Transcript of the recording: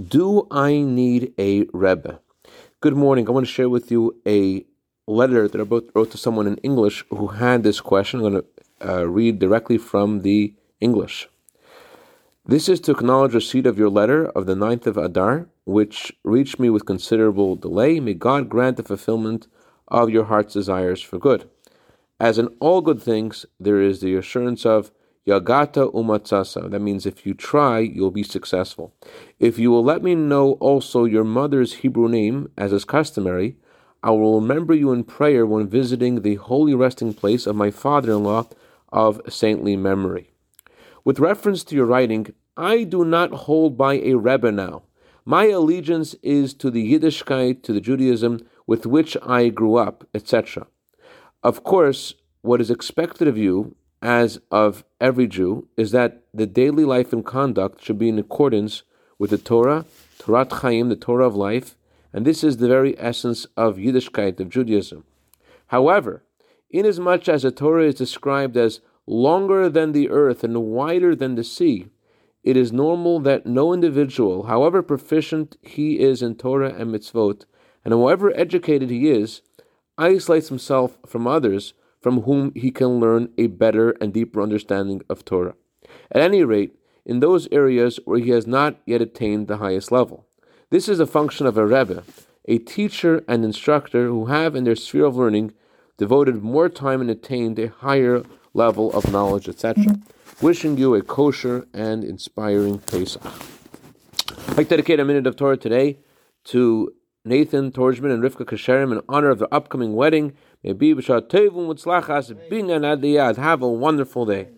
Do I need a Rebbe? Good morning. I want to share with you a letter that I wrote to someone in English who had this question. I'm going to uh, read directly from the English. This is to acknowledge receipt of your letter of the 9th of Adar, which reached me with considerable delay. May God grant the fulfillment of your heart's desires for good. As in all good things, there is the assurance of Yagata umatsasa. That means if you try, you'll be successful. If you will let me know also your mother's Hebrew name, as is customary, I will remember you in prayer when visiting the holy resting place of my father in law of saintly memory. With reference to your writing, I do not hold by a Rebbe now. My allegiance is to the Yiddishkeit, to the Judaism with which I grew up, etc. Of course, what is expected of you as of every Jew, is that the daily life and conduct should be in accordance with the Torah, Torah Chaim, the Torah of life, and this is the very essence of Yiddishkeit, of Judaism. However, inasmuch as the Torah is described as longer than the earth and wider than the sea, it is normal that no individual, however proficient he is in Torah and mitzvot, and however educated he is, isolates himself from others from whom he can learn a better and deeper understanding of Torah. At any rate, in those areas where he has not yet attained the highest level. This is a function of a Rebbe, a teacher and instructor who have in their sphere of learning devoted more time and attained a higher level of knowledge, etc. Wishing you a kosher and inspiring Pesach. To dedicate a minute of Torah today to Nathan Torjman and Rivka Kasherim in honor of their upcoming wedding. May be b'shar tevum u'tzlachas binyan adiyad. Have a wonderful day.